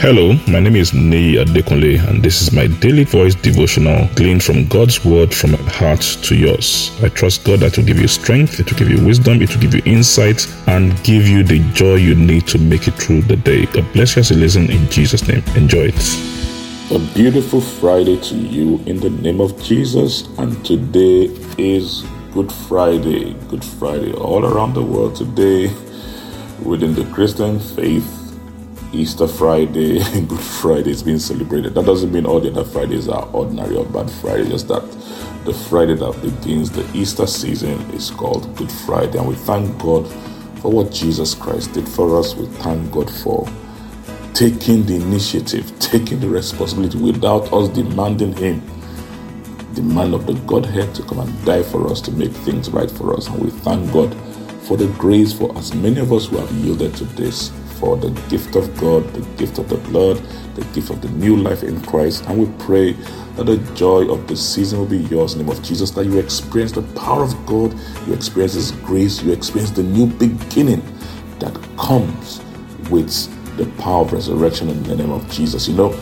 Hello, my name is Nei Adekunle, and this is my daily voice devotional gleaned from God's word from my heart to yours. I trust God that will give you strength, it will give you wisdom, it will give you insight, and give you the joy you need to make it through the day. God bless you as you listen in Jesus' name. Enjoy it. A beautiful Friday to you in the name of Jesus, and today is Good Friday. Good Friday all around the world today within the Christian faith Easter Friday, Good Friday is being celebrated. That doesn't mean all the other Fridays are ordinary or bad Friday, just that the Friday that begins the Easter season is called Good Friday. And we thank God for what Jesus Christ did for us. We thank God for taking the initiative, taking the responsibility without us demanding Him, the man of the Godhead, to come and die for us, to make things right for us. And we thank God for the grace for as many of us who have yielded to this for the gift of God, the gift of the blood, the gift of the new life in Christ. And we pray that the joy of the season will be yours in the name of Jesus, that you experience the power of God, you experience His grace, you experience the new beginning that comes with the power of resurrection in the name of Jesus. You know,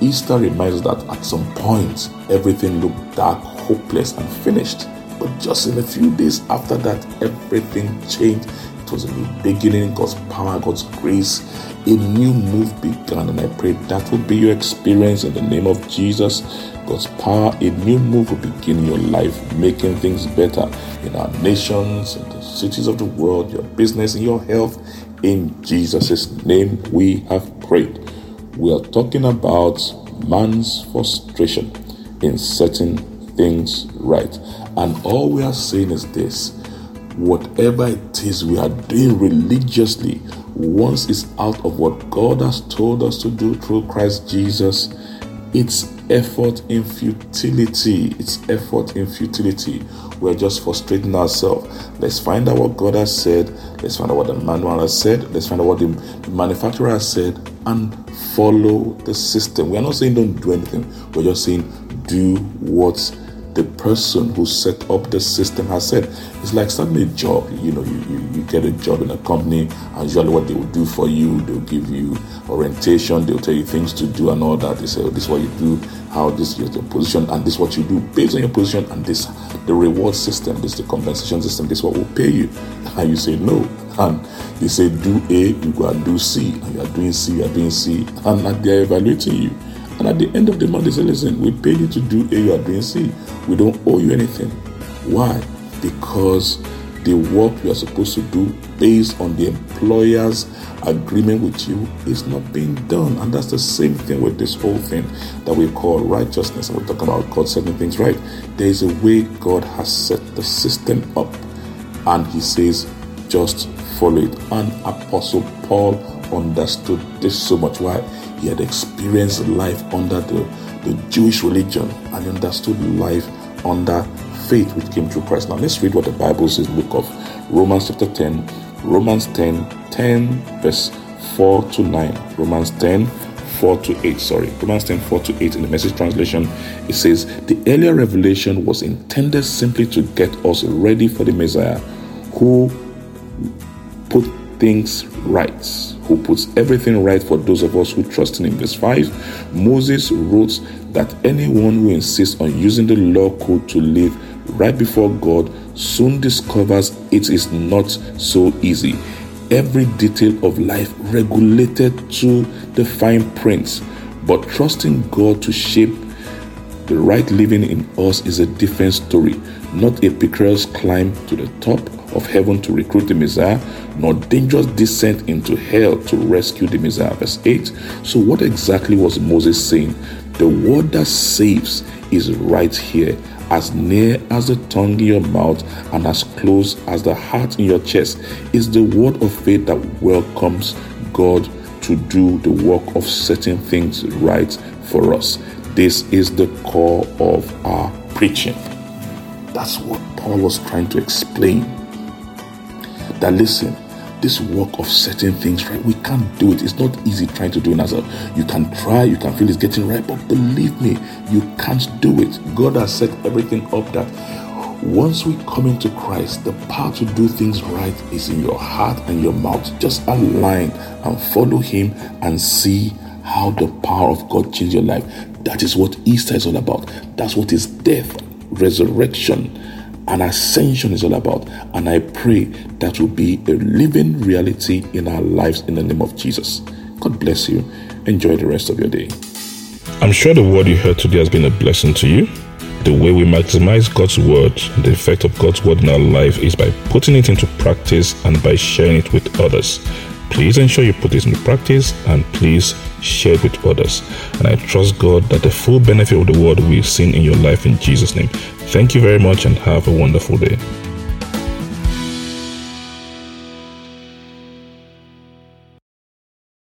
Easter reminds us that at some point everything looked dark, hopeless, and finished. But just in a few days after that, everything changed it was a new beginning, God's power, God's grace. A new move began, and I pray that will be your experience in the name of Jesus. God's power, a new move will begin in your life, making things better in our nations, in the cities of the world, your business, and your health. In Jesus' name, we have prayed. We are talking about man's frustration in setting things right. And all we are saying is this whatever it is we are doing religiously, once it's out of what God has told us to do through Christ Jesus, it's effort in futility. It's effort in futility. We're just frustrating ourselves. Let's find out what God has said. Let's find out what the manual has said. Let's find out what the manufacturer has said and follow the system. We're not saying don't do anything. We're just saying do what's the person who set up the system has said. It's like starting a job. You know, you, you, you get a job in a company, and usually what they will do for you, they'll give you orientation, they'll tell you things to do and all that. They say, oh, this is what you do, how this is your position, and this is what you do based on your position, and this the reward system, this the compensation system, this is what will pay you. And you say no. And they say do A, you go and do C, and you are doing C, you are doing C, and they are evaluating you. And at the end of the month, they say, listen, we paid you to do A, you are doing C. We don't owe you anything. Why? Because the work you are supposed to do based on the employer's agreement with you is not being done. And that's the same thing with this whole thing that we call righteousness. We're talking about God setting things right. There is a way God has set the system up. And He says, just follow it. And Apostle Paul understood this so much. Why? He had experienced life under the, the Jewish religion and understood life under faith which came through Christ. Now let's read what the Bible says in the book of Romans chapter 10, Romans 10, 10 verse 4 to 9. Romans 10, 4 to 8, sorry. Romans 10, 4 to 8 in the message translation, it says, The earlier revelation was intended simply to get us ready for the Messiah who put things right who puts everything right for those of us who trust in him. Verse 5 Moses wrote that anyone who insists on using the law code to live right before God soon discovers it is not so easy. Every detail of life regulated to the fine print, but trusting God to shape the right living in us is a different story, not a precarious climb to the top of heaven to recruit the Messiah, nor dangerous descent into hell to rescue the Messiah. Verse 8. So, what exactly was Moses saying? The word that saves is right here, as near as the tongue in your mouth and as close as the heart in your chest, is the word of faith that welcomes God to do the work of setting things right for us. This is the core of our preaching. That's what Paul was trying to explain that listen, this work of setting things right, we can't do it. It's not easy trying to do it as a you can try, you can feel it's getting right, but believe me, you can't do it. God has set everything up that once we come into Christ, the power to do things right is in your heart and your mouth. Just align and follow Him and see how the power of God changed your life. That is what Easter is all about. That's what His death, resurrection, and ascension is all about. And I pray that will be a living reality in our lives in the name of Jesus. God bless you. Enjoy the rest of your day. I'm sure the word you heard today has been a blessing to you. The way we maximize God's word, the effect of God's word in our life is by putting it into practice and by sharing it with others. Please ensure you put this into practice and please share it with others. And I trust God that the full benefit of the word will be seen in your life in Jesus' name. Thank you very much and have a wonderful day.